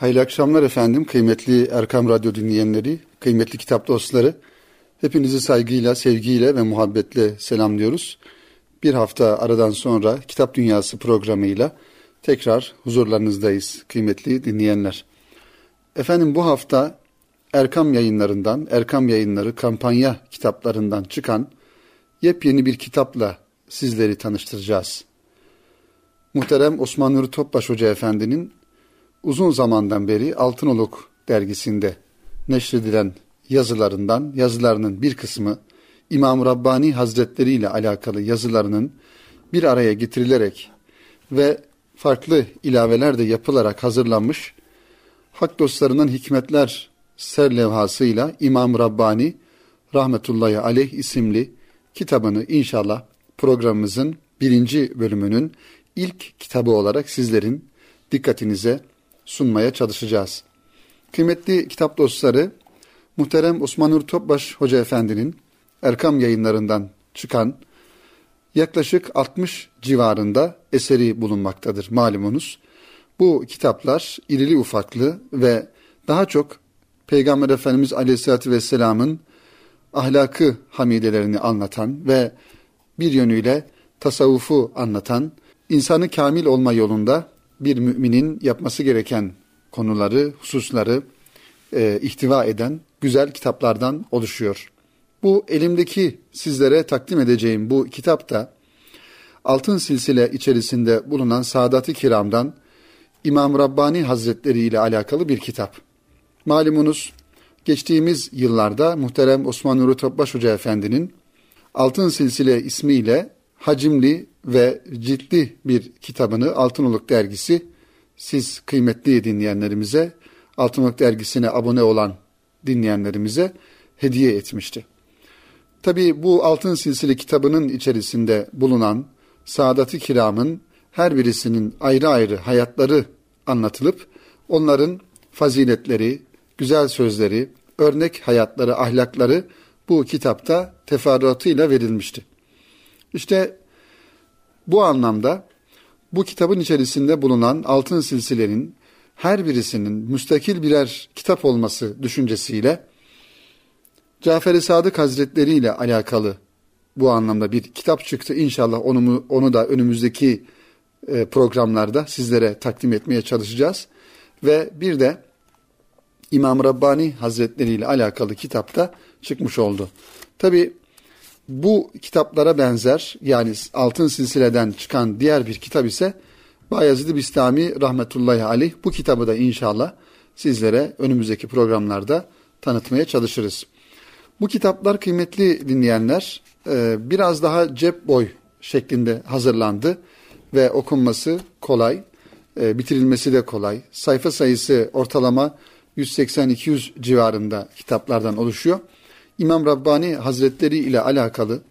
Hayırlı akşamlar efendim, kıymetli Erkam Radyo dinleyenleri, kıymetli kitap dostları. Hepinizi saygıyla, sevgiyle ve muhabbetle selamlıyoruz. Bir hafta aradan sonra Kitap Dünyası programıyla tekrar huzurlarınızdayız kıymetli dinleyenler. Efendim bu hafta Erkam yayınlarından, Erkam yayınları kampanya kitaplarından çıkan yepyeni bir kitapla sizleri tanıştıracağız. Muhterem Osman Nuri Topbaş Hoca Efendi'nin uzun zamandan beri Altınoluk dergisinde neşredilen yazılarından, yazılarının bir kısmı İmam Rabbani Hazretleri ile alakalı yazılarının bir araya getirilerek ve farklı ilaveler de yapılarak hazırlanmış Hak dostlarından hikmetler serlevhasıyla İmam Rabbani rahmetullahi aleyh isimli kitabını inşallah programımızın birinci bölümünün ilk kitabı olarak sizlerin dikkatinize sunmaya çalışacağız. Kıymetli kitap dostları, muhterem Osman Nur Topbaş Hoca Efendi'nin Erkam yayınlarından çıkan yaklaşık 60 civarında eseri bulunmaktadır malumunuz. Bu kitaplar irili ufaklı ve daha çok Peygamber Efendimiz Aleyhisselatü Vesselam'ın ahlakı hamidelerini anlatan ve bir yönüyle tasavvufu anlatan, insanı kamil olma yolunda bir müminin yapması gereken konuları, hususları e, ihtiva eden güzel kitaplardan oluşuyor. Bu elimdeki sizlere takdim edeceğim bu kitap da Altın Silsile içerisinde bulunan Sadat-ı Kiram'dan İmam Rabbani Hazretleri ile alakalı bir kitap. Malumunuz geçtiğimiz yıllarda muhterem Osman Nuri Topbaş Hoca Efendi'nin Altın Silsile ismiyle hacimli ve ciltli bir kitabını Altınoluk dergisi siz kıymetli dinleyenlerimize Altınoluk dergisine abone olan dinleyenlerimize hediye etmişti. Tabi bu Altın Silsile kitabının içerisinde bulunan Sadat-ı Kiram'ın her birisinin ayrı ayrı hayatları anlatılıp onların faziletleri, güzel sözleri, örnek hayatları, ahlakları bu kitapta teferruatıyla verilmişti. İşte bu anlamda bu kitabın içerisinde bulunan altın silsilenin her birisinin müstakil birer kitap olması düşüncesiyle Cafer-i Sadık Hazretleri ile alakalı bu anlamda bir kitap çıktı. İnşallah onu, onu da önümüzdeki e, programlarda sizlere takdim etmeye çalışacağız. Ve bir de İmam Rabbani Hazretleri ile alakalı kitapta çıkmış oldu. Tabi bu kitaplara benzer yani Altın Silsile'den çıkan diğer bir kitap ise Bayezid-i Bistami rahmetullahi aleyh bu kitabı da inşallah sizlere önümüzdeki programlarda tanıtmaya çalışırız. Bu kitaplar kıymetli dinleyenler e, biraz daha cep boy şeklinde hazırlandı ve okunması kolay, e, bitirilmesi de kolay. Sayfa sayısı ortalama 180-200 civarında kitaplardan oluşuyor. İmam Rabbani Hazretleri ile alakalı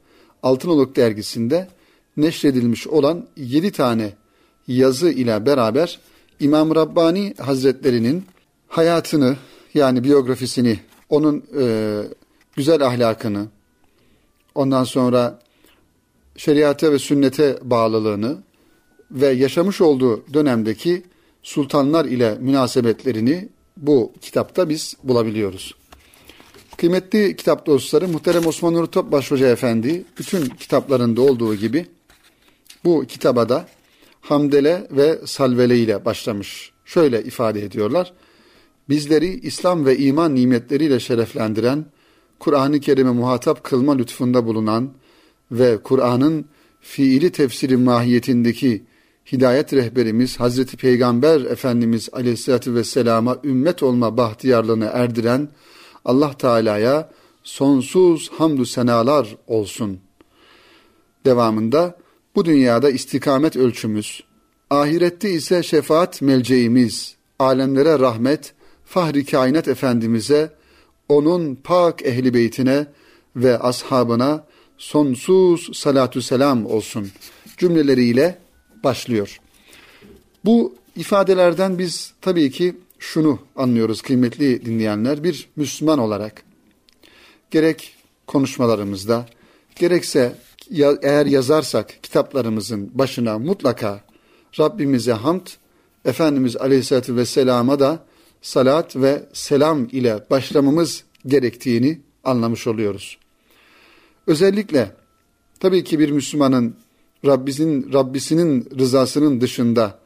Altınoluk dergisinde neşredilmiş olan 7 tane yazı ile beraber İmam Rabbani Hazretlerinin hayatını yani biyografisini, onun e, güzel ahlakını, ondan sonra şeriate ve sünnete bağlılığını ve yaşamış olduğu dönemdeki sultanlar ile münasebetlerini bu kitapta biz bulabiliyoruz. Kıymetli kitap dostları Muhterem Osman Nuri Topbaş Hoca Efendi bütün kitaplarında olduğu gibi bu kitaba da hamdele ve salvele ile başlamış. Şöyle ifade ediyorlar. Bizleri İslam ve iman nimetleriyle şereflendiren, Kur'an-ı Kerim'e muhatap kılma lütfunda bulunan ve Kur'an'ın fiili tefsiri mahiyetindeki hidayet rehberimiz Hazreti Peygamber Efendimiz Aleyhisselatü Vesselam'a ümmet olma bahtiyarlığını erdiren Allah Teala'ya sonsuz hamdü senalar olsun. Devamında bu dünyada istikamet ölçümüz, ahirette ise şefaat melceğimiz, alemlere rahmet, fahri kainat efendimize, onun pak ehli beytine ve ashabına sonsuz salatü selam olsun cümleleriyle başlıyor. Bu ifadelerden biz tabii ki şunu anlıyoruz kıymetli dinleyenler. Bir Müslüman olarak gerek konuşmalarımızda gerekse ya, eğer yazarsak kitaplarımızın başına mutlaka Rabbimize hamd, Efendimiz Aleyhisselatü Vesselam'a da salat ve selam ile başlamamız gerektiğini anlamış oluyoruz. Özellikle tabii ki bir Müslümanın Rabbisinin, Rabbisinin rızasının dışında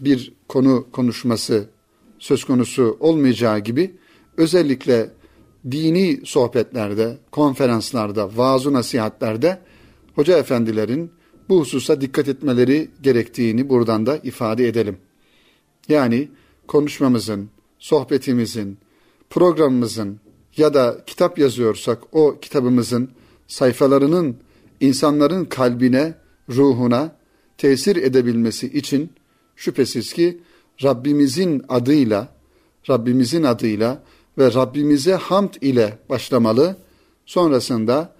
bir konu konuşması söz konusu olmayacağı gibi özellikle dini sohbetlerde, konferanslarda, vaaz nasihatlerde hoca efendilerin bu hususa dikkat etmeleri gerektiğini buradan da ifade edelim. Yani konuşmamızın, sohbetimizin, programımızın ya da kitap yazıyorsak o kitabımızın sayfalarının insanların kalbine, ruhuna tesir edebilmesi için şüphesiz ki Rabbimizin adıyla, Rabbimizin adıyla ve Rabbimize hamd ile başlamalı. Sonrasında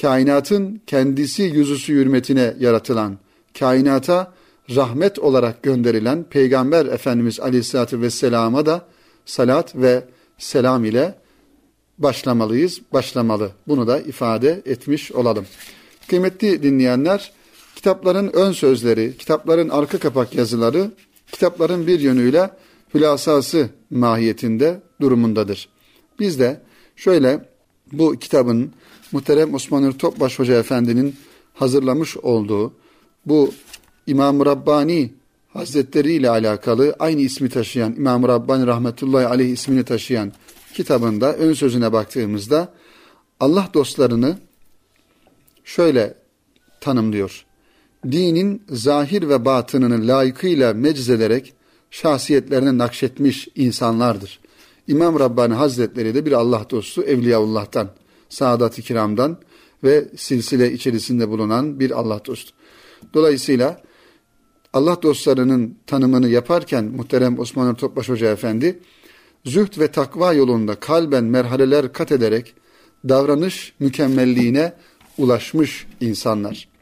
kainatın kendisi yüzüsü hürmetine yaratılan, kainata rahmet olarak gönderilen Peygamber Efendimiz Aleyhisselatü Vesselam'a da salat ve selam ile başlamalıyız, başlamalı. Bunu da ifade etmiş olalım. Kıymetli dinleyenler, kitapların ön sözleri, kitapların arka kapak yazıları, kitapların bir yönüyle hülasası mahiyetinde durumundadır. Biz de şöyle bu kitabın muhterem Osman Nur Topbaş Hoca Efendi'nin hazırlamış olduğu bu İmam-ı Rabbani Hazretleri ile alakalı aynı ismi taşıyan İmam-ı Rabbani Rahmetullahi Aleyh ismini taşıyan kitabında ön sözüne baktığımızda Allah dostlarını şöyle tanımlıyor. Dinin zahir ve batınını layıkıyla meczederek şahsiyetlerine nakşetmiş insanlardır. İmam Rabbani Hazretleri de bir Allah dostu Evliyaullah'tan, Saadat-ı Kiram'dan ve silsile içerisinde bulunan bir Allah dostu. Dolayısıyla Allah dostlarının tanımını yaparken muhterem Osman Topbaş Hoca Efendi, zühd ve takva yolunda kalben merhaleler kat ederek davranış mükemmelliğine ulaşmış insanlar.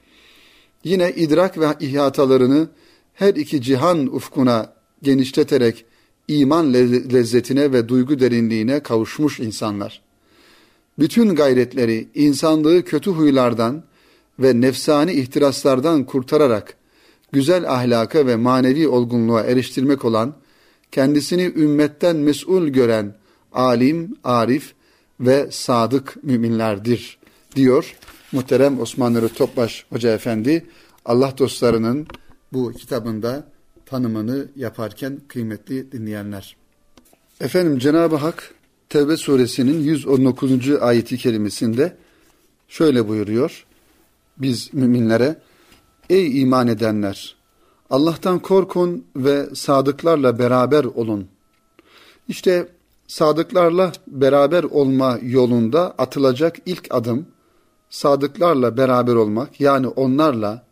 Yine idrak ve ihatalarını her iki cihan ufkuna genişleterek iman lezzetine ve duygu derinliğine kavuşmuş insanlar. Bütün gayretleri insanlığı kötü huylardan ve nefsani ihtiraslardan kurtararak güzel ahlaka ve manevi olgunluğa eriştirmek olan, kendisini ümmetten mesul gören alim, arif ve sadık müminlerdir diyor muhterem Osman Nuri Topbaş Hoca Efendi Allah dostlarının bu kitabında tanımını yaparken kıymetli dinleyenler. Efendim Cenab-ı Hak Tevbe suresinin 119. ayeti kerimesinde şöyle buyuruyor. Biz müminlere ey iman edenler Allah'tan korkun ve sadıklarla beraber olun. İşte sadıklarla beraber olma yolunda atılacak ilk adım sadıklarla beraber olmak yani onlarla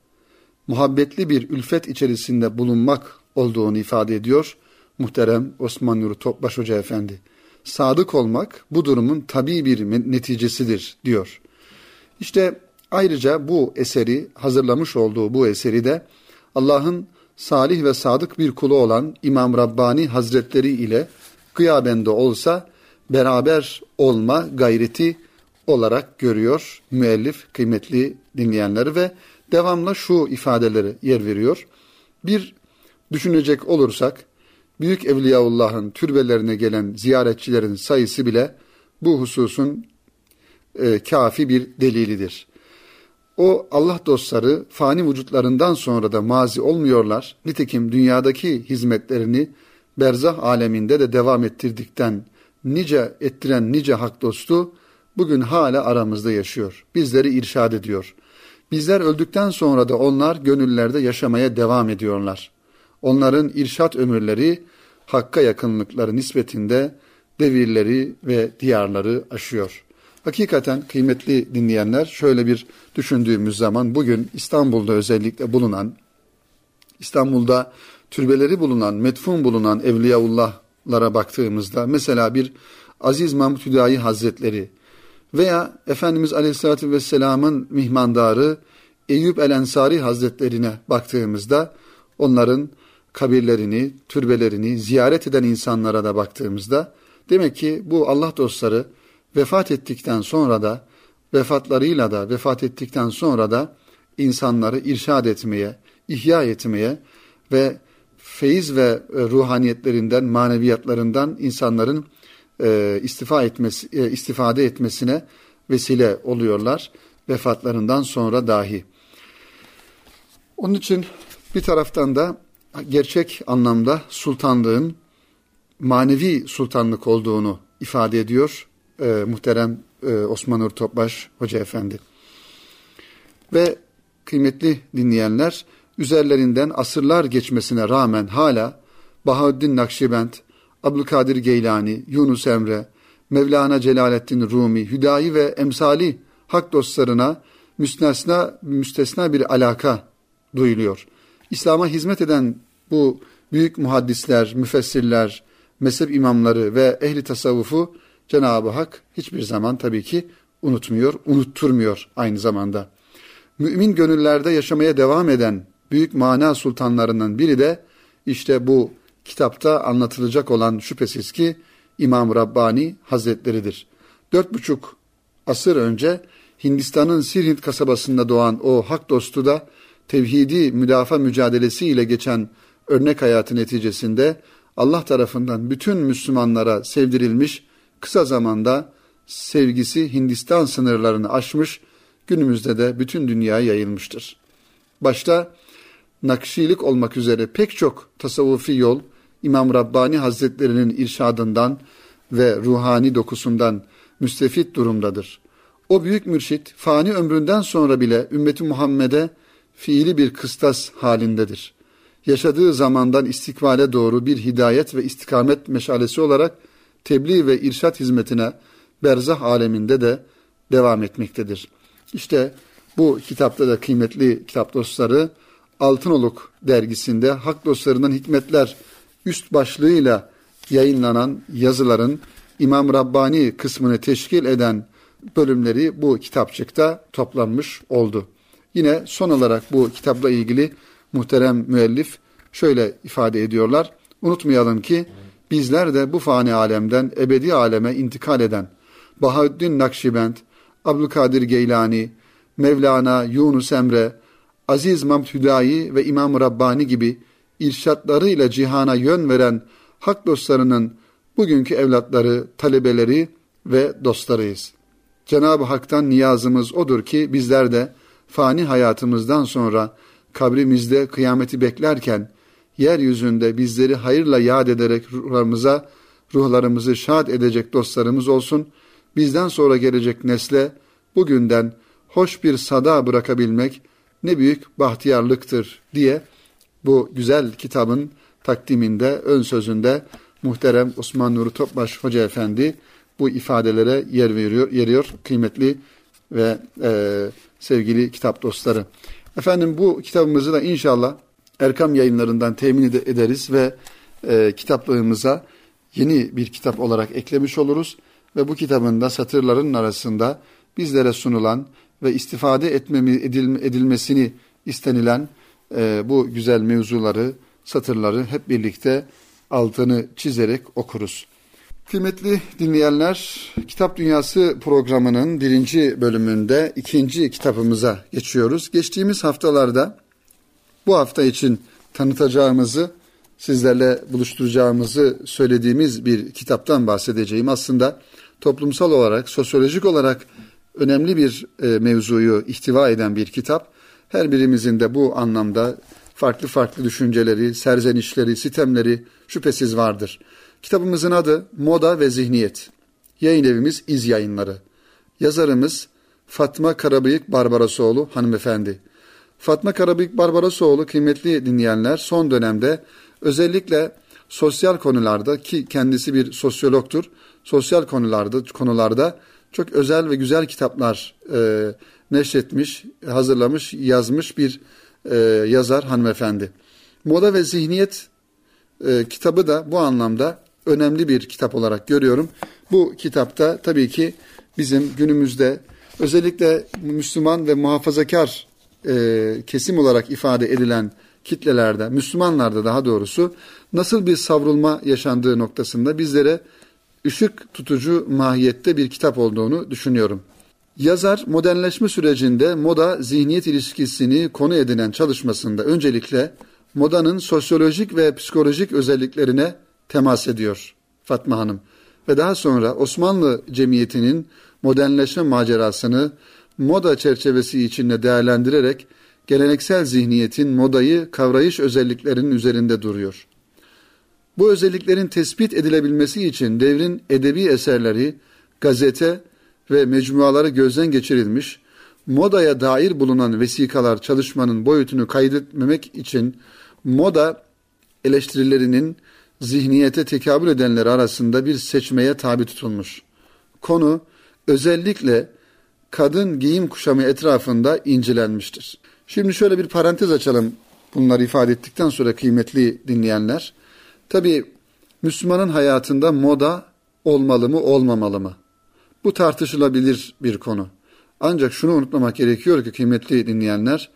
muhabbetli bir ülfet içerisinde bulunmak olduğunu ifade ediyor muhterem Osman Nuri Topbaş Hoca Efendi. Sadık olmak bu durumun tabi bir neticesidir diyor. İşte ayrıca bu eseri hazırlamış olduğu bu eseri de Allah'ın salih ve sadık bir kulu olan İmam Rabbani Hazretleri ile gıyabende olsa beraber olma gayreti olarak görüyor müellif kıymetli dinleyenleri ve devamlı şu ifadeleri yer veriyor. Bir düşünecek olursak büyük evliyaullah'ın türbelerine gelen ziyaretçilerin sayısı bile bu hususun e, kafi bir delilidir. O Allah dostları fani vücutlarından sonra da mazi olmuyorlar. Nitekim dünyadaki hizmetlerini berzah aleminde de devam ettirdikten nice ettiren nice hak dostu bugün hala aramızda yaşıyor. Bizleri irşad ediyor. Bizler öldükten sonra da onlar gönüllerde yaşamaya devam ediyorlar. Onların irşat ömürleri hakka yakınlıkları nispetinde devirleri ve diyarları aşıyor. Hakikaten kıymetli dinleyenler şöyle bir düşündüğümüz zaman bugün İstanbul'da özellikle bulunan, İstanbul'da türbeleri bulunan, metfun bulunan Evliyaullah'lara baktığımızda mesela bir Aziz Mahmud Hüdayi Hazretleri veya Efendimiz Aleyhisselatü Vesselam'ın mihmandarı Eyüp El Ensari Hazretlerine baktığımızda onların kabirlerini, türbelerini ziyaret eden insanlara da baktığımızda demek ki bu Allah dostları vefat ettikten sonra da vefatlarıyla da vefat ettikten sonra da insanları irşad etmeye, ihya etmeye ve feyiz ve ruhaniyetlerinden, maneviyatlarından insanların e, istifa etmesi, e, istifade etmesine vesile oluyorlar vefatlarından sonra dahi. Onun için bir taraftan da gerçek anlamda sultanlığın manevi sultanlık olduğunu ifade ediyor e, muhterem e, Osman Nur Topbaş Hoca Efendi. Ve kıymetli dinleyenler üzerlerinden asırlar geçmesine rağmen hala Bahaüddin Nakşibend, Abdülkadir Geylani, Yunus Emre, Mevlana Celaleddin Rumi, Hüdayi ve emsali hak dostlarına müstesna, müstesna bir alaka duyuluyor. İslam'a hizmet eden bu büyük muhaddisler, müfessirler, mezhep imamları ve ehli tasavvufu Cenab-ı Hak hiçbir zaman tabii ki unutmuyor, unutturmuyor aynı zamanda. Mümin gönüllerde yaşamaya devam eden büyük mana sultanlarının biri de işte bu kitapta anlatılacak olan şüphesiz ki İmam Rabbani Hazretleridir. Dört buçuk asır önce Hindistan'ın Sirhind kasabasında doğan o hak dostu da tevhidi müdafaa mücadelesi ile geçen örnek hayatı neticesinde Allah tarafından bütün Müslümanlara sevdirilmiş, kısa zamanda sevgisi Hindistan sınırlarını aşmış, günümüzde de bütün dünyaya yayılmıştır. Başta Nakşilik olmak üzere pek çok tasavvufi yol İmam Rabbani Hazretlerinin irşadından ve ruhani dokusundan müstefit durumdadır. O büyük mürşit fani ömründen sonra bile ümmeti Muhammed'e fiili bir kıstas halindedir. Yaşadığı zamandan istikbale doğru bir hidayet ve istikamet meşalesi olarak tebliğ ve irşat hizmetine berzah aleminde de devam etmektedir. İşte bu kitapta da kıymetli kitap dostları Altınoluk dergisinde Hak Dostlarından Hikmetler üst başlığıyla yayınlanan yazıların İmam Rabbani kısmını teşkil eden bölümleri bu kitapçıkta toplanmış oldu. Yine son olarak bu kitapla ilgili muhterem müellif şöyle ifade ediyorlar. Unutmayalım ki bizler de bu fani alemden ebedi aleme intikal eden Bahaüddin Nakşibend, Abdülkadir Geylani, Mevlana Yunus Emre, Aziz Mahmud Hüdayi ve İmam Rabbani gibi irşatlarıyla cihana yön veren hak dostlarının bugünkü evlatları, talebeleri ve dostlarıyız. Cenab-ı Hak'tan niyazımız odur ki bizler de fani hayatımızdan sonra kabrimizde kıyameti beklerken yeryüzünde bizleri hayırla yad ederek ruhlarımıza, ruhlarımızı şad edecek dostlarımız olsun. Bizden sonra gelecek nesle bugünden hoş bir sada bırakabilmek ne büyük bahtiyarlıktır diye bu güzel kitabın takdiminde, ön sözünde muhterem Osman Nuri Topbaş Hoca Efendi bu ifadelere yer veriyor, yeriyor kıymetli ve e, sevgili kitap dostları. Efendim bu kitabımızı da inşallah Erkam yayınlarından temin ederiz ve e, kitaplığımıza yeni bir kitap olarak eklemiş oluruz. Ve bu kitabın da satırların arasında bizlere sunulan ve istifade etmemi, edilmesini istenilen e, bu güzel mevzuları, satırları hep birlikte altını çizerek okuruz. Kıymetli dinleyenler, Kitap Dünyası programının birinci bölümünde ikinci kitabımıza geçiyoruz. Geçtiğimiz haftalarda bu hafta için tanıtacağımızı, sizlerle buluşturacağımızı söylediğimiz bir kitaptan bahsedeceğim. Aslında toplumsal olarak, sosyolojik olarak önemli bir e, mevzuyu ihtiva eden bir kitap. Her birimizin de bu anlamda farklı farklı düşünceleri, serzenişleri, sitemleri şüphesiz vardır. Kitabımızın adı Moda ve Zihniyet. Yayın evimiz İz Yayınları. Yazarımız Fatma Karabıyık Barbarasoğlu hanımefendi. Fatma Karabıyık Barbarasoğlu kıymetli dinleyenler son dönemde özellikle sosyal konularda ki kendisi bir sosyologtur. Sosyal konularda konularda çok özel ve güzel kitaplar e, neşretmiş, hazırlamış, yazmış bir e, yazar hanımefendi. Moda ve Zihniyet e, kitabı da bu anlamda önemli bir kitap olarak görüyorum. Bu kitapta tabii ki bizim günümüzde özellikle Müslüman ve muhafazakar e, kesim olarak ifade edilen kitlelerde, Müslümanlarda daha doğrusu nasıl bir savrulma yaşandığı noktasında bizlere ışık tutucu mahiyette bir kitap olduğunu düşünüyorum. Yazar modernleşme sürecinde moda zihniyet ilişkisini konu edinen çalışmasında öncelikle modanın sosyolojik ve psikolojik özelliklerine temas ediyor Fatma Hanım. Ve daha sonra Osmanlı cemiyetinin modernleşme macerasını moda çerçevesi içinde değerlendirerek geleneksel zihniyetin modayı kavrayış özelliklerinin üzerinde duruyor. Bu özelliklerin tespit edilebilmesi için devrin edebi eserleri, gazete ve mecmuaları gözden geçirilmiş, modaya dair bulunan vesikalar çalışmanın boyutunu kaydetmemek için moda eleştirilerinin zihniyete tekabül edenler arasında bir seçmeye tabi tutulmuş. Konu özellikle kadın giyim kuşamı etrafında incelenmiştir. Şimdi şöyle bir parantez açalım bunları ifade ettikten sonra kıymetli dinleyenler. Tabi Müslümanın hayatında moda olmalı mı olmamalı mı? Bu tartışılabilir bir konu. Ancak şunu unutmamak gerekiyor ki kıymetli dinleyenler,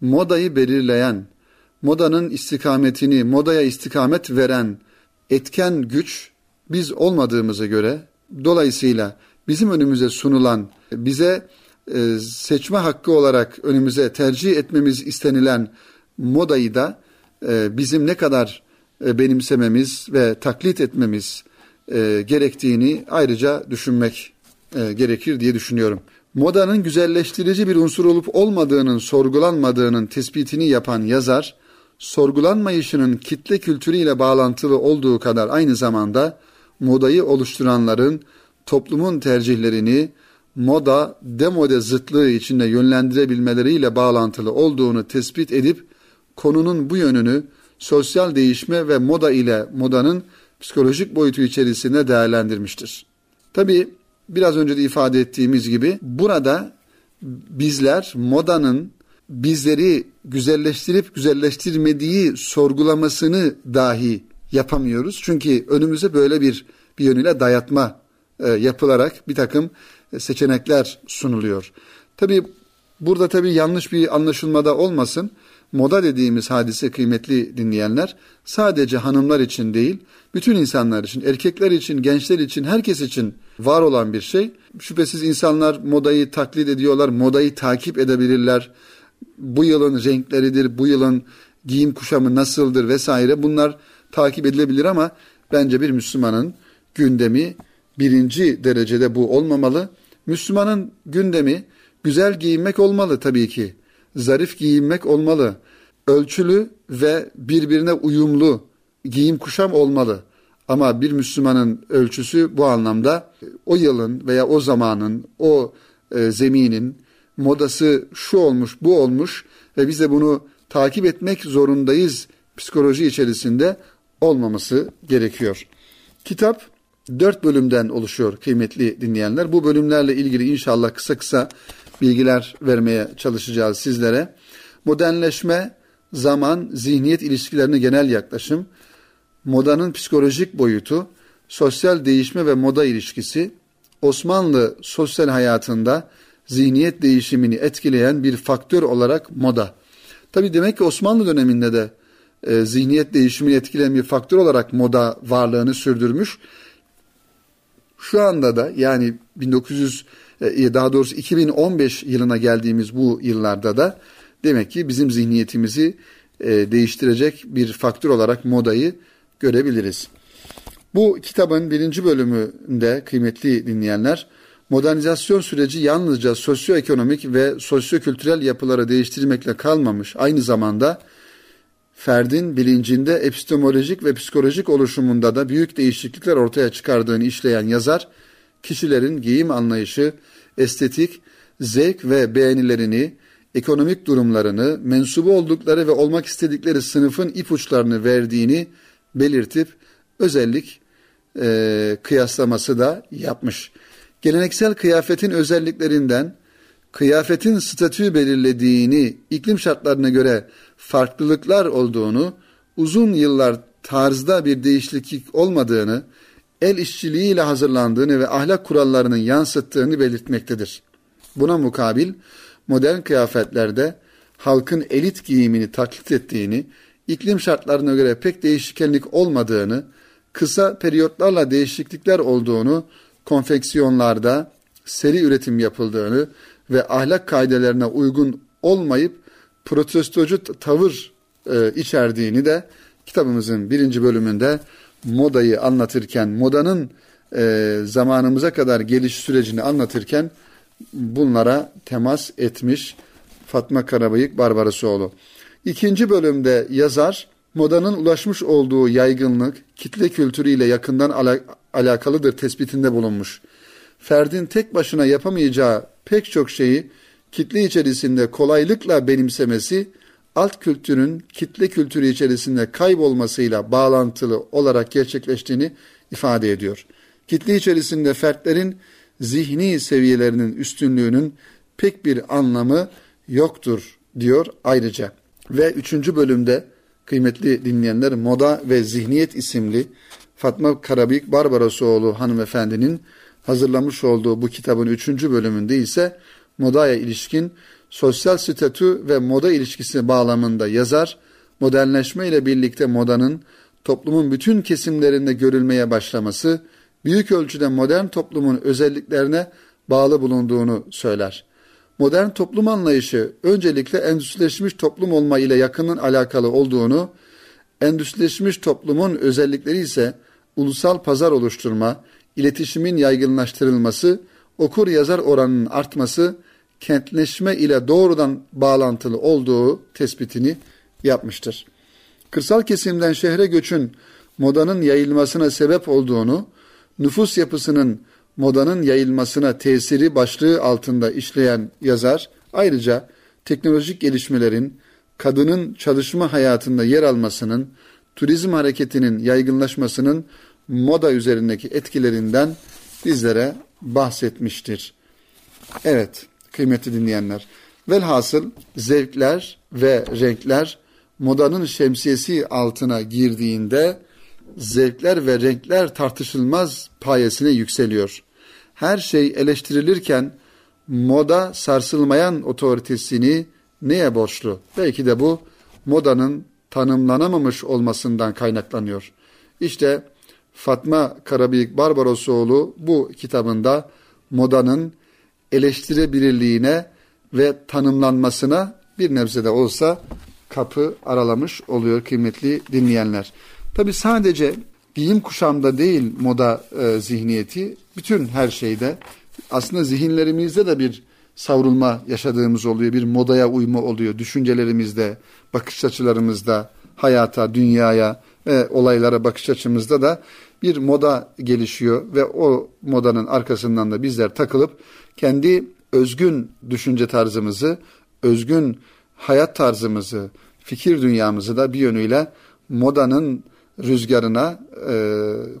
modayı belirleyen, modanın istikametini, modaya istikamet veren etken güç biz olmadığımıza göre dolayısıyla bizim önümüze sunulan, bize e, seçme hakkı olarak önümüze tercih etmemiz istenilen modayı da e, bizim ne kadar e, benimsememiz ve taklit etmemiz gerektiğini ayrıca düşünmek e, gerekir diye düşünüyorum. Modanın güzelleştirici bir unsur olup olmadığının sorgulanmadığının tespitini yapan yazar, sorgulanmayışının kitle kültürüyle bağlantılı olduğu kadar aynı zamanda modayı oluşturanların toplumun tercihlerini moda demode zıtlığı içinde yönlendirebilmeleriyle bağlantılı olduğunu tespit edip konunun bu yönünü sosyal değişme ve moda ile modanın psikolojik boyutu içerisinde değerlendirmiştir. Tabi biraz önce de ifade ettiğimiz gibi burada bizler modanın bizleri güzelleştirip güzelleştirmediği sorgulamasını dahi yapamıyoruz. Çünkü önümüze böyle bir bir yönüyle dayatma e, yapılarak bir takım e, seçenekler sunuluyor. Tabi burada tabi yanlış bir anlaşılmada olmasın. Moda dediğimiz hadise kıymetli dinleyenler sadece hanımlar için değil, bütün insanlar için, erkekler için, gençler için, herkes için var olan bir şey. Şüphesiz insanlar modayı taklit ediyorlar, modayı takip edebilirler. Bu yılın renkleridir, bu yılın giyim kuşamı nasıldır vesaire bunlar takip edilebilir ama bence bir Müslümanın gündemi birinci derecede bu olmamalı. Müslümanın gündemi güzel giyinmek olmalı tabii ki. Zarif giyinmek olmalı. Ölçülü ve birbirine uyumlu giyim kuşam olmalı. Ama bir Müslümanın ölçüsü bu anlamda o yılın veya o zamanın, o e, zeminin modası şu olmuş, bu olmuş ve biz de bunu takip etmek zorundayız psikoloji içerisinde olmaması gerekiyor. Kitap dört bölümden oluşuyor kıymetli dinleyenler. Bu bölümlerle ilgili inşallah kısa kısa bilgiler vermeye çalışacağız sizlere. Modernleşme, zaman, zihniyet ilişkilerine genel yaklaşım, modanın psikolojik boyutu, sosyal değişme ve moda ilişkisi, Osmanlı sosyal hayatında zihniyet değişimini etkileyen bir faktör olarak moda. Tabi demek ki Osmanlı döneminde de e, zihniyet değişimini etkileyen bir faktör olarak moda varlığını sürdürmüş. Şu anda da yani 1900 e, daha doğrusu 2015 yılına geldiğimiz bu yıllarda da demek ki bizim zihniyetimizi e, değiştirecek bir faktör olarak modayı görebiliriz. Bu kitabın birinci bölümünde kıymetli dinleyenler modernizasyon süreci yalnızca sosyoekonomik ve sosyokültürel yapıları değiştirmekle kalmamış aynı zamanda ferdin bilincinde epistemolojik ve psikolojik oluşumunda da büyük değişiklikler ortaya çıkardığını işleyen yazar, kişilerin giyim anlayışı, estetik, zevk ve beğenilerini, ekonomik durumlarını, mensubu oldukları ve olmak istedikleri sınıfın ipuçlarını verdiğini belirtip özellik e, kıyaslaması da yapmış. Geleneksel kıyafetin özelliklerinden kıyafetin statü belirlediğini, iklim şartlarına göre farklılıklar olduğunu, uzun yıllar tarzda bir değişiklik olmadığını, el işçiliğiyle hazırlandığını ve ahlak kurallarının yansıttığını belirtmektedir. Buna mukabil modern kıyafetlerde halkın elit giyimini taklit ettiğini, iklim şartlarına göre pek değişkenlik olmadığını, kısa periyotlarla değişiklikler olduğunu, konfeksiyonlarda seri üretim yapıldığını ve ahlak kaidelerine uygun olmayıp protestocu tavır e, içerdiğini de kitabımızın birinci bölümünde modayı anlatırken, modanın e, zamanımıza kadar geliş sürecini anlatırken bunlara temas etmiş Fatma Karabayık Barbarosoğlu. İkinci bölümde yazar modanın ulaşmış olduğu yaygınlık kitle kültürüyle yakından ala alakalıdır tespitinde bulunmuş. Ferdin tek başına yapamayacağı pek çok şeyi kitle içerisinde kolaylıkla benimsemesi alt kültürün kitle kültürü içerisinde kaybolmasıyla bağlantılı olarak gerçekleştiğini ifade ediyor. Kitle içerisinde fertlerin zihni seviyelerinin üstünlüğünün pek bir anlamı yoktur diyor ayrıca. Ve üçüncü bölümde kıymetli dinleyenler Moda ve Zihniyet isimli Fatma Karabik Barbarosoğlu hanımefendinin hazırlamış olduğu bu kitabın üçüncü bölümünde ise modaya ilişkin sosyal statü ve moda ilişkisi bağlamında yazar, modernleşme ile birlikte modanın toplumun bütün kesimlerinde görülmeye başlaması, büyük ölçüde modern toplumun özelliklerine bağlı bulunduğunu söyler. Modern toplum anlayışı öncelikle endüstrileşmiş toplum olma ile yakının alakalı olduğunu, endüstrileşmiş toplumun özellikleri ise ulusal pazar oluşturma, iletişimin yaygınlaştırılması, okur yazar oranının artması, kentleşme ile doğrudan bağlantılı olduğu tespitini yapmıştır. Kırsal kesimden şehre göçün modanın yayılmasına sebep olduğunu, nüfus yapısının modanın yayılmasına tesiri başlığı altında işleyen yazar, ayrıca teknolojik gelişmelerin kadının çalışma hayatında yer almasının, turizm hareketinin yaygınlaşmasının moda üzerindeki etkilerinden bizlere bahsetmiştir. Evet, kıymetli dinleyenler. Velhasıl zevkler ve renkler modanın şemsiyesi altına girdiğinde zevkler ve renkler tartışılmaz payesine yükseliyor. Her şey eleştirilirken moda sarsılmayan otoritesini neye borçlu? Belki de bu modanın tanımlanamamış olmasından kaynaklanıyor. İşte Fatma Karabıyık Barbarosoğlu bu kitabında modanın eleştirebilirliğine ve tanımlanmasına bir nebze de olsa kapı aralamış oluyor kıymetli dinleyenler. Tabi sadece giyim kuşamda değil moda e, zihniyeti bütün her şeyde aslında zihinlerimizde de bir savrulma yaşadığımız oluyor. Bir modaya uyma oluyor. Düşüncelerimizde, bakış açılarımızda, hayata, dünyaya ve olaylara bakış açımızda da bir moda gelişiyor ve o modanın arkasından da bizler takılıp kendi özgün düşünce tarzımızı, özgün hayat tarzımızı, fikir dünyamızı da bir yönüyle modanın rüzgarına e,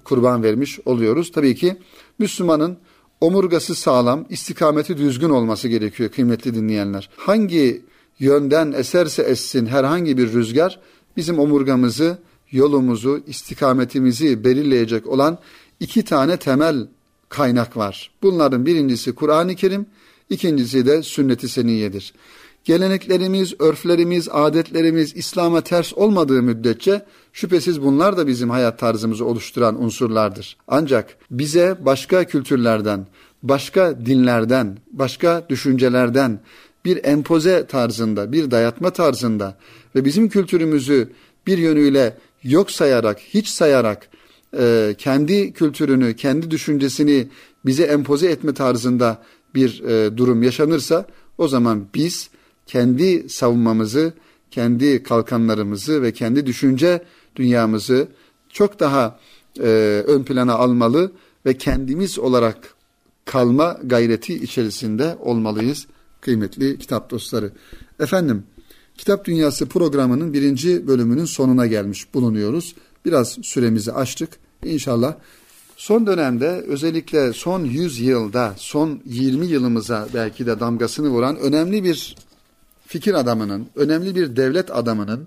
kurban vermiş oluyoruz. Tabii ki Müslümanın omurgası sağlam, istikameti düzgün olması gerekiyor kıymetli dinleyenler. Hangi yönden eserse essin herhangi bir rüzgar bizim omurgamızı, yolumuzu, istikametimizi belirleyecek olan iki tane temel kaynak var. Bunların birincisi Kur'an-ı Kerim, ikincisi de sünnet-i seniyedir. Geleneklerimiz, örflerimiz, adetlerimiz İslam'a ters olmadığı müddetçe şüphesiz bunlar da bizim hayat tarzımızı oluşturan unsurlardır. Ancak bize başka kültürlerden, başka dinlerden, başka düşüncelerden bir empoze tarzında, bir dayatma tarzında ve bizim kültürümüzü bir yönüyle yok sayarak, hiç sayarak e, kendi kültürünü, kendi düşüncesini bize empoze etme tarzında bir e, durum yaşanırsa o zaman biz kendi savunmamızı, kendi kalkanlarımızı ve kendi düşünce dünyamızı çok daha e, ön plana almalı ve kendimiz olarak kalma gayreti içerisinde olmalıyız kıymetli kitap dostları. Efendim, Kitap Dünyası programının birinci bölümünün sonuna gelmiş bulunuyoruz. Biraz süremizi açtık. İnşallah son dönemde özellikle son 100 yılda, son 20 yılımıza belki de damgasını vuran önemli bir fikir adamının, önemli bir devlet adamının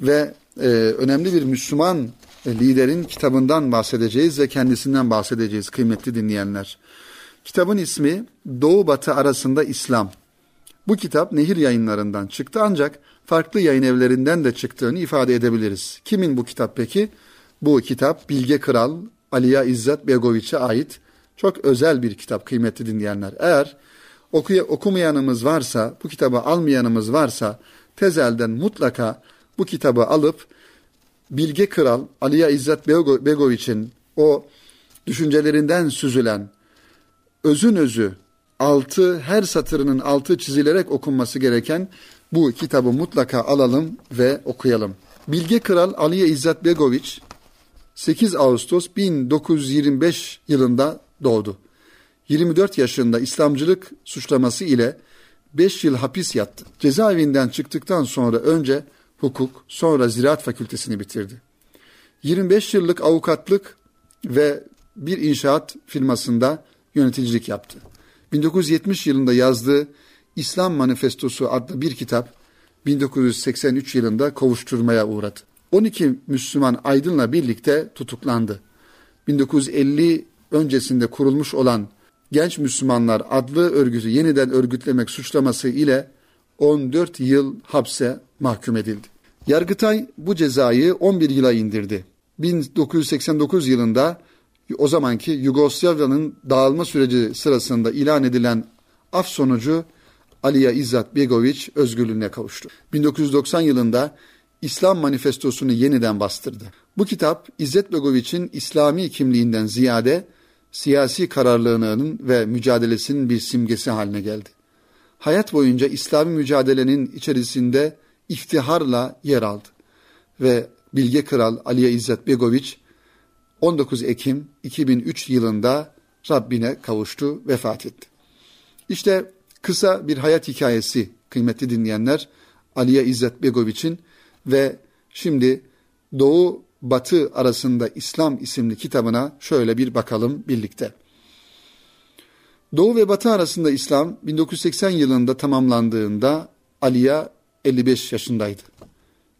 ve e, önemli bir Müslüman liderin kitabından bahsedeceğiz ve kendisinden bahsedeceğiz kıymetli dinleyenler. Kitabın ismi Doğu Batı arasında İslam. Bu kitap Nehir yayınlarından çıktı ancak farklı yayın evlerinden de çıktığını ifade edebiliriz. Kimin bu kitap peki? Bu kitap Bilge Kral Aliya İzzet Begoviç'e ait çok özel bir kitap kıymetli dinleyenler. Eğer okuya, okumayanımız varsa, bu kitabı almayanımız varsa tezelden mutlaka bu kitabı alıp Bilge Kral Aliya İzzet Begoviç'in o düşüncelerinden süzülen özün özü altı her satırının altı çizilerek okunması gereken bu kitabı mutlaka alalım ve okuyalım. Bilge Kral Aliye İzzet Begoviç 8 Ağustos 1925 yılında doğdu. 24 yaşında İslamcılık suçlaması ile 5 yıl hapis yattı. Cezaevinden çıktıktan sonra önce hukuk, sonra ziraat fakültesini bitirdi. 25 yıllık avukatlık ve bir inşaat firmasında yöneticilik yaptı. 1970 yılında yazdığı İslam Manifestosu adlı bir kitap 1983 yılında kovuşturmaya uğradı. 12 Müslüman aydınla birlikte tutuklandı. 1950 öncesinde kurulmuş olan Genç Müslümanlar adlı örgütü yeniden örgütlemek suçlaması ile 14 yıl hapse mahkum edildi. Yargıtay bu cezayı 11 yıla indirdi. 1989 yılında o zamanki Yugoslavya'nın dağılma süreci sırasında ilan edilen af sonucu Aliya İzzat Begoviç özgürlüğüne kavuştu. 1990 yılında İslam manifestosunu yeniden bastırdı. Bu kitap İzzet Begoviç'in İslami kimliğinden ziyade siyasi kararlılığının ve mücadelesinin bir simgesi haline geldi. Hayat boyunca İslami mücadelenin içerisinde iftiharla yer aldı ve Bilge Kral Aliye İzzet Begoviç 19 Ekim 2003 yılında Rabbine kavuştu, vefat etti. İşte kısa bir hayat hikayesi kıymetli dinleyenler Aliye İzzet Begoviç'in ve şimdi Doğu Batı arasında İslam isimli kitabına şöyle bir bakalım birlikte. Doğu ve Batı arasında İslam 1980 yılında tamamlandığında Aliya 55 yaşındaydı.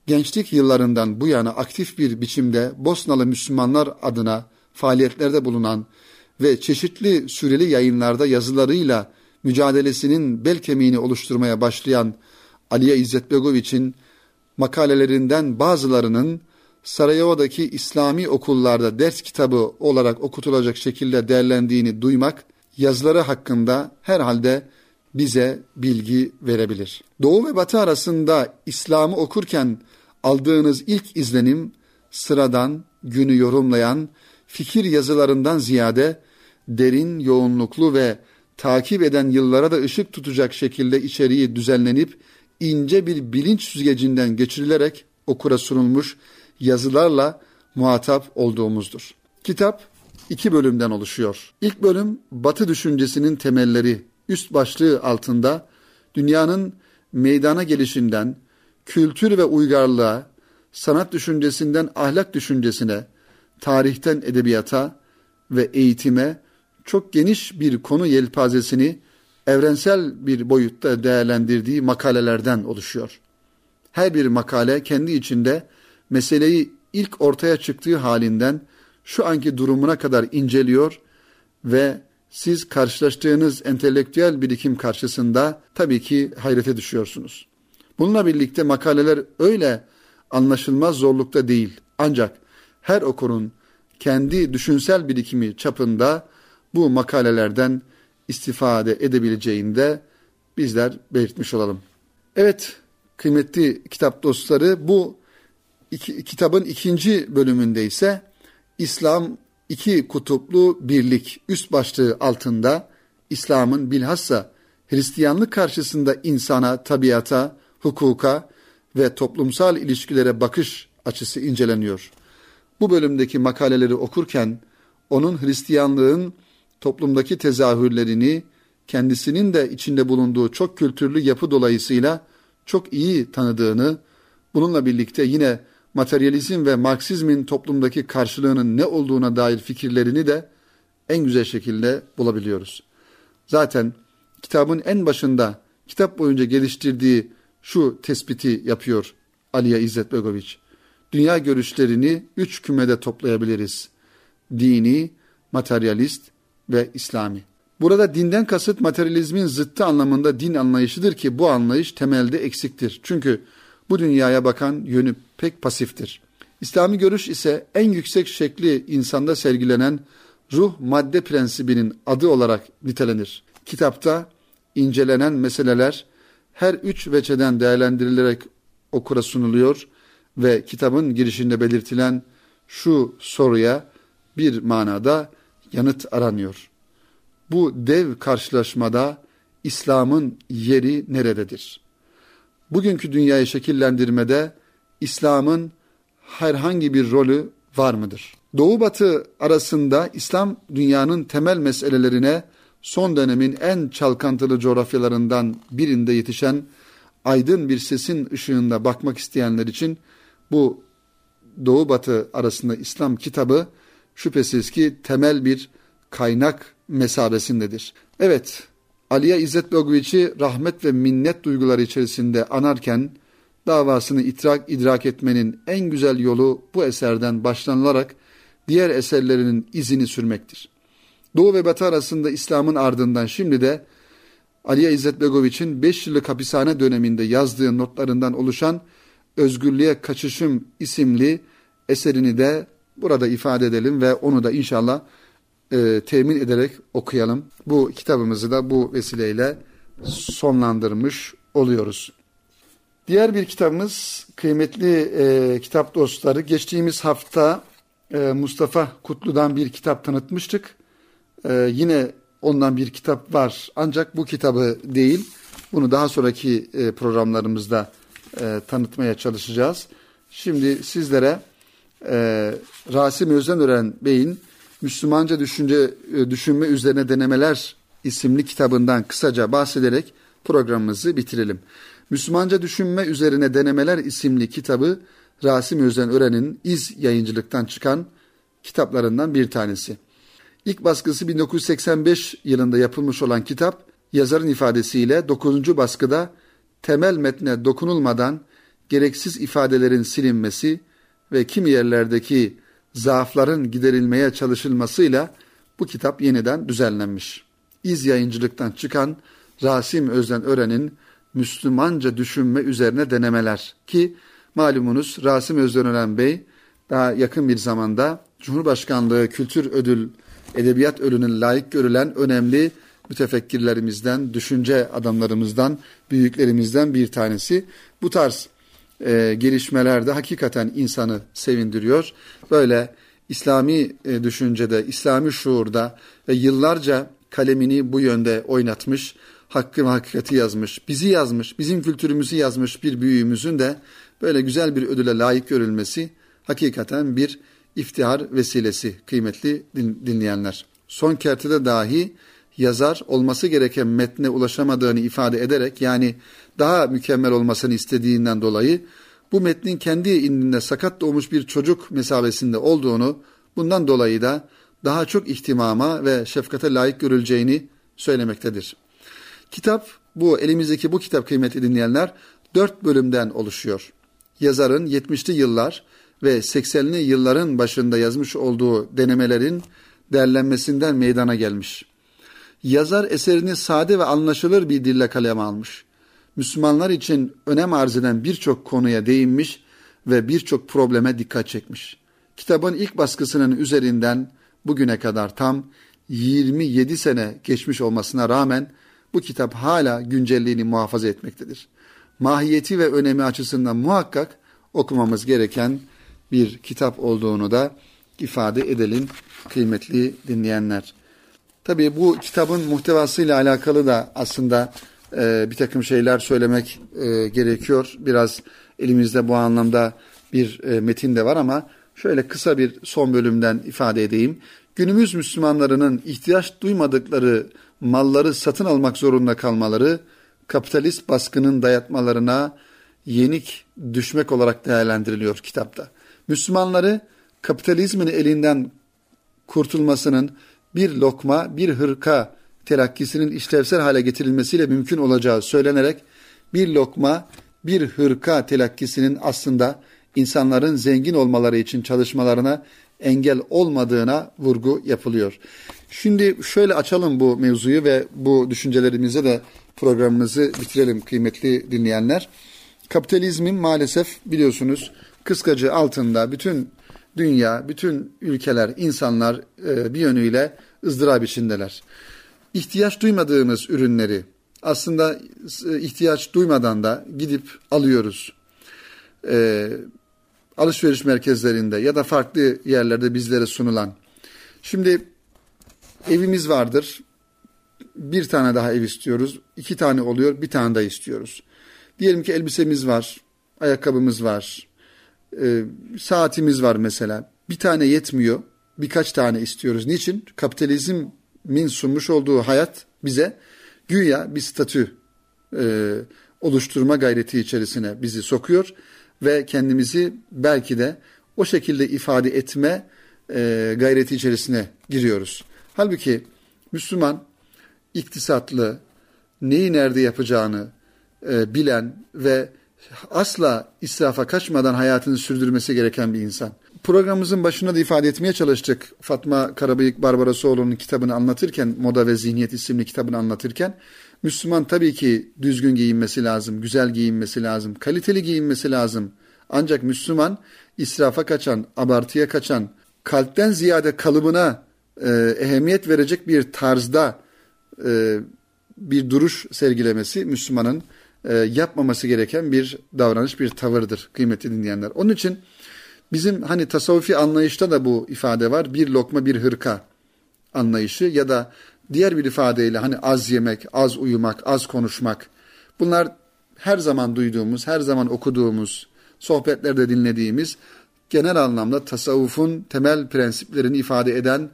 Gençlik yıllarından bu yana aktif bir biçimde Bosnalı Müslümanlar adına faaliyetlerde bulunan ve çeşitli süreli yayınlarda yazılarıyla mücadelesinin bel kemiğini oluşturmaya başlayan Aliye İzzet Begoviç'in makalelerinden bazılarının Sarajevo'daki İslami okullarda ders kitabı olarak okutulacak şekilde değerlendiğini duymak yazıları hakkında herhalde bize bilgi verebilir. Doğu ve Batı arasında İslam'ı okurken aldığınız ilk izlenim sıradan, günü yorumlayan fikir yazılarından ziyade derin, yoğunluklu ve takip eden yıllara da ışık tutacak şekilde içeriği düzenlenip ince bir bilinç süzgecinden geçirilerek okura sunulmuş yazılarla muhatap olduğumuzdur. Kitap iki bölümden oluşuyor. İlk bölüm Batı düşüncesinin temelleri üst başlığı altında dünyanın meydana gelişinden kültür ve uygarlığa, sanat düşüncesinden ahlak düşüncesine, tarihten edebiyata ve eğitime çok geniş bir konu yelpazesini evrensel bir boyutta değerlendirdiği makalelerden oluşuyor. Her bir makale kendi içinde meseleyi ilk ortaya çıktığı halinden şu anki durumuna kadar inceliyor ve siz karşılaştığınız entelektüel birikim karşısında tabii ki hayrete düşüyorsunuz. Bununla birlikte makaleler öyle anlaşılmaz zorlukta değil. Ancak her okurun kendi düşünsel birikimi çapında bu makalelerden istifade edebileceğinde bizler belirtmiş olalım. Evet kıymetli kitap dostları bu iki, kitabın ikinci bölümünde ise İslam iki kutuplu birlik üst başlığı altında İslam'ın bilhassa Hristiyanlık karşısında insana, tabiata, hukuka ve toplumsal ilişkilere bakış açısı inceleniyor. Bu bölümdeki makaleleri okurken onun Hristiyanlığın toplumdaki tezahürlerini kendisinin de içinde bulunduğu çok kültürlü yapı dolayısıyla çok iyi tanıdığını, bununla birlikte yine materyalizm ve Marksizmin toplumdaki karşılığının ne olduğuna dair fikirlerini de en güzel şekilde bulabiliyoruz. Zaten kitabın en başında kitap boyunca geliştirdiği şu tespiti yapıyor Aliye İzzet Begoviç. Dünya görüşlerini üç kümede toplayabiliriz. Dini, materyalist ve İslami. Burada dinden kasıt materyalizmin zıttı anlamında din anlayışıdır ki bu anlayış temelde eksiktir. Çünkü bu dünyaya bakan yönü pek pasiftir. İslami görüş ise en yüksek şekli insanda sergilenen ruh madde prensibinin adı olarak nitelenir. Kitapta incelenen meseleler her üç veçeden değerlendirilerek okura sunuluyor ve kitabın girişinde belirtilen şu soruya bir manada yanıt aranıyor. Bu dev karşılaşmada İslam'ın yeri nerededir? Bugünkü dünyayı şekillendirmede İslam'ın herhangi bir rolü var mıdır? Doğu Batı arasında İslam dünyanın temel meselelerine son dönemin en çalkantılı coğrafyalarından birinde yetişen aydın bir sesin ışığında bakmak isteyenler için bu Doğu Batı arasında İslam kitabı şüphesiz ki temel bir kaynak mesabesindedir. Evet, Aliye İzzet Begoviç'i rahmet ve minnet duyguları içerisinde anarken davasını idrak, idrak etmenin en güzel yolu bu eserden başlanılarak diğer eserlerinin izini sürmektir. Doğu ve Batı arasında İslam'ın ardından şimdi de Aliye İzzet Begoviç'in 5 yıllık hapishane döneminde yazdığı notlarından oluşan Özgürlüğe Kaçışım isimli eserini de burada ifade edelim ve onu da inşallah e, temin ederek okuyalım. Bu kitabımızı da bu vesileyle sonlandırmış oluyoruz. Diğer bir kitabımız kıymetli e, kitap dostları. Geçtiğimiz hafta e, Mustafa Kutlu'dan bir kitap tanıtmıştık. E, yine ondan bir kitap var ancak bu kitabı değil. Bunu daha sonraki e, programlarımızda e, tanıtmaya çalışacağız. Şimdi sizlere e, Rasim Özenören Bey'in Müslümanca Düşünce e, Düşünme Üzerine Denemeler isimli kitabından kısaca bahsederek programımızı bitirelim. Müslümanca Düşünme Üzerine Denemeler isimli kitabı Rasim Özen Ören'in İz yayıncılıktan çıkan kitaplarından bir tanesi. İlk baskısı 1985 yılında yapılmış olan kitap, yazarın ifadesiyle 9. baskıda temel metne dokunulmadan gereksiz ifadelerin silinmesi ve kimi yerlerdeki zaafların giderilmeye çalışılmasıyla bu kitap yeniden düzenlenmiş. İz yayıncılıktan çıkan Rasim Özden Ören'in Müslümanca düşünme üzerine denemeler ki malumunuz Rasim Özden Ören Bey daha yakın bir zamanda Cumhurbaşkanlığı Kültür Ödül Edebiyat Ödülü'nün layık görülen önemli mütefekkirlerimizden, düşünce adamlarımızdan, büyüklerimizden bir tanesi. Bu tarz e, gelişmelerde hakikaten insanı sevindiriyor. Böyle İslami e, düşüncede, İslami şuurda ve yıllarca kalemini bu yönde oynatmış, hakkı ve hakikati yazmış, bizi yazmış, bizim kültürümüzü yazmış bir büyüğümüzün de böyle güzel bir ödüle layık görülmesi hakikaten bir iftihar vesilesi kıymetli dinleyenler. Son kertede dahi yazar olması gereken metne ulaşamadığını ifade ederek yani daha mükemmel olmasını istediğinden dolayı bu metnin kendi indinde sakat doğmuş bir çocuk mesabesinde olduğunu bundan dolayı da daha çok ihtimama ve şefkate layık görüleceğini söylemektedir. Kitap bu elimizdeki bu kitap kıymetli dinleyenler dört bölümden oluşuyor. Yazarın 70'li yıllar ve 80'li yılların başında yazmış olduğu denemelerin derlenmesinden meydana gelmiş. Yazar eserini sade ve anlaşılır bir dille kaleme almış. Müslümanlar için önem arz eden birçok konuya değinmiş ve birçok probleme dikkat çekmiş. Kitabın ilk baskısının üzerinden bugüne kadar tam 27 sene geçmiş olmasına rağmen bu kitap hala güncelliğini muhafaza etmektedir. Mahiyeti ve önemi açısından muhakkak okumamız gereken bir kitap olduğunu da ifade edelim kıymetli dinleyenler. Tabii bu kitabın muhtevasıyla alakalı da aslında e, bir takım şeyler söylemek e, gerekiyor. Biraz elimizde bu anlamda bir e, metin de var ama şöyle kısa bir son bölümden ifade edeyim. Günümüz Müslümanlarının ihtiyaç duymadıkları malları satın almak zorunda kalmaları, kapitalist baskının dayatmalarına yenik düşmek olarak değerlendiriliyor kitapta. Müslümanları kapitalizmin elinden kurtulmasının bir lokma, bir hırka telakkisinin işlevsel hale getirilmesiyle mümkün olacağı söylenerek bir lokma, bir hırka telakkisinin aslında insanların zengin olmaları için çalışmalarına engel olmadığına vurgu yapılıyor. Şimdi şöyle açalım bu mevzuyu ve bu düşüncelerimize de programımızı bitirelim kıymetli dinleyenler. Kapitalizmin maalesef biliyorsunuz kıskacı altında bütün dünya, bütün ülkeler, insanlar e, bir yönüyle ızdırap içindeler. İhtiyaç duymadığımız ürünleri aslında e, ihtiyaç duymadan da gidip alıyoruz. E, alışveriş merkezlerinde ya da farklı yerlerde bizlere sunulan. Şimdi evimiz vardır. Bir tane daha ev istiyoruz. iki tane oluyor, bir tane daha istiyoruz. Diyelim ki elbisemiz var, ayakkabımız var, e, saatimiz var mesela. Bir tane yetmiyor, birkaç tane istiyoruz. Niçin? Kapitalizmin sunmuş olduğu hayat bize güya bir statü e, oluşturma gayreti içerisine bizi sokuyor ve kendimizi belki de o şekilde ifade etme e, gayreti içerisine giriyoruz. Halbuki Müslüman iktisatlı, neyi nerede yapacağını e, bilen ve asla israfa kaçmadan hayatını sürdürmesi gereken bir insan. Programımızın başında da ifade etmeye çalıştık. Fatma Karabıyık Barbarasoğlu'nun kitabını anlatırken, Moda ve Zihniyet isimli kitabını anlatırken, Müslüman tabii ki düzgün giyinmesi lazım, güzel giyinmesi lazım, kaliteli giyinmesi lazım. Ancak Müslüman israfa kaçan, abartıya kaçan, kalpten ziyade kalıbına e, ehemmiyet verecek bir tarzda e, bir duruş sergilemesi Müslümanın e, yapmaması gereken bir davranış, bir tavırdır kıymetli dinleyenler. Onun için bizim hani tasavvufi anlayışta da bu ifade var. Bir lokma bir hırka anlayışı ya da diğer bir ifadeyle hani az yemek, az uyumak, az konuşmak. Bunlar her zaman duyduğumuz, her zaman okuduğumuz, sohbetlerde dinlediğimiz genel anlamda tasavvufun temel prensiplerini ifade eden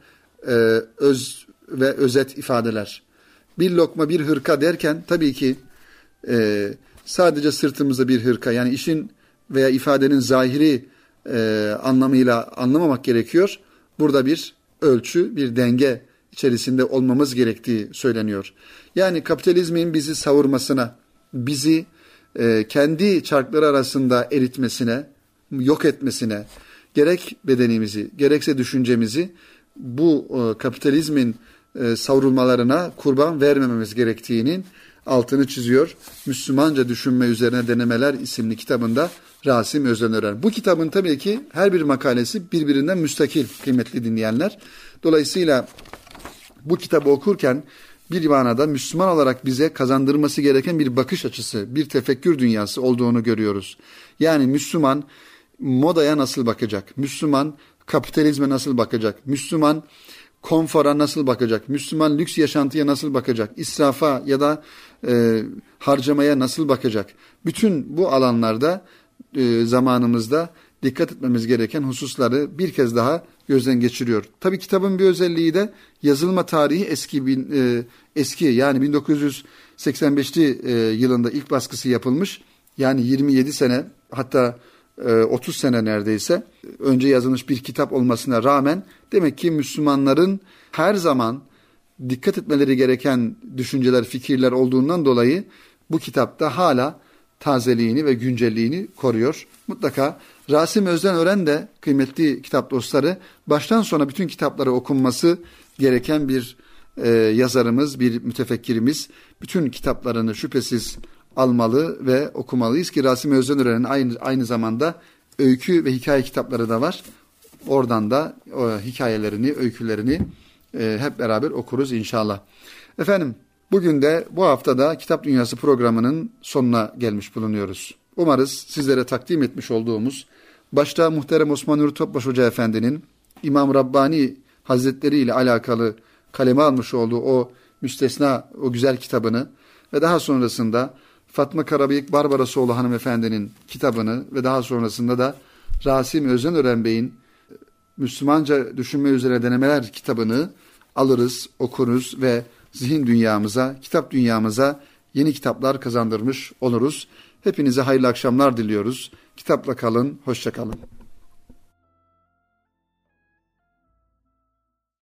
e, öz ve özet ifadeler. Bir lokma bir hırka derken tabii ki e, sadece sırtımızda bir hırka yani işin veya ifadenin zahiri e, anlamıyla anlamamak gerekiyor. Burada bir ölçü, bir denge içerisinde olmamız gerektiği söyleniyor. Yani kapitalizmin bizi savurmasına, bizi e, kendi çarkları arasında eritmesine, yok etmesine, gerek bedenimizi, gerekse düşüncemizi bu e, kapitalizmin e, savrulmalarına kurban vermememiz gerektiğinin altını çiziyor. Müslümanca Düşünme Üzerine Denemeler isimli kitabında Rasim Özdenören. Bu kitabın tabii ki her bir makalesi birbirinden müstakil kıymetli dinleyenler. Dolayısıyla bu kitabı okurken bir manada Müslüman olarak bize kazandırması gereken bir bakış açısı, bir tefekkür dünyası olduğunu görüyoruz. Yani Müslüman modaya nasıl bakacak? Müslüman kapitalizme nasıl bakacak? Müslüman konfora nasıl bakacak? Müslüman lüks yaşantıya nasıl bakacak? İsrafa ya da e, harcamaya nasıl bakacak? Bütün bu alanlarda e, zamanımızda dikkat etmemiz gereken hususları bir kez daha gözden geçiriyor. Tabii kitabın bir özelliği de yazılma tarihi eski bin, e, eski yani 1985'li e, yılında ilk baskısı yapılmış. Yani 27 sene hatta 30 e, sene neredeyse önce yazılmış bir kitap olmasına rağmen demek ki Müslümanların her zaman dikkat etmeleri gereken düşünceler, fikirler olduğundan dolayı bu kitapta hala tazeliğini ve güncelliğini koruyor. Mutlaka Rasim Özden Ören de kıymetli kitap dostları baştan sona bütün kitapları okunması gereken bir e, yazarımız, bir mütefekkirimiz. Bütün kitaplarını şüphesiz almalı ve okumalıyız ki Rasim Özden Ören'in aynı, aynı zamanda öykü ve hikaye kitapları da var. Oradan da o hikayelerini, öykülerini e, hep beraber okuruz inşallah. Efendim bugün de bu haftada Kitap Dünyası programının sonuna gelmiş bulunuyoruz. Umarız sizlere takdim etmiş olduğumuz başta muhterem Osman Nuri Topbaş Hoca Efendi'nin İmam Rabbani Hazretleri ile alakalı kaleme almış olduğu o müstesna, o güzel kitabını ve daha sonrasında Fatma Karabıyık Barbarasoğlu hanımefendinin kitabını ve daha sonrasında da Rasim Özenören Bey'in Müslümanca Düşünme Üzerine Denemeler kitabını alırız, okuruz ve zihin dünyamıza, kitap dünyamıza yeni kitaplar kazandırmış oluruz. Hepinize hayırlı akşamlar diliyoruz. Kitapla kalın, hoşça kalın.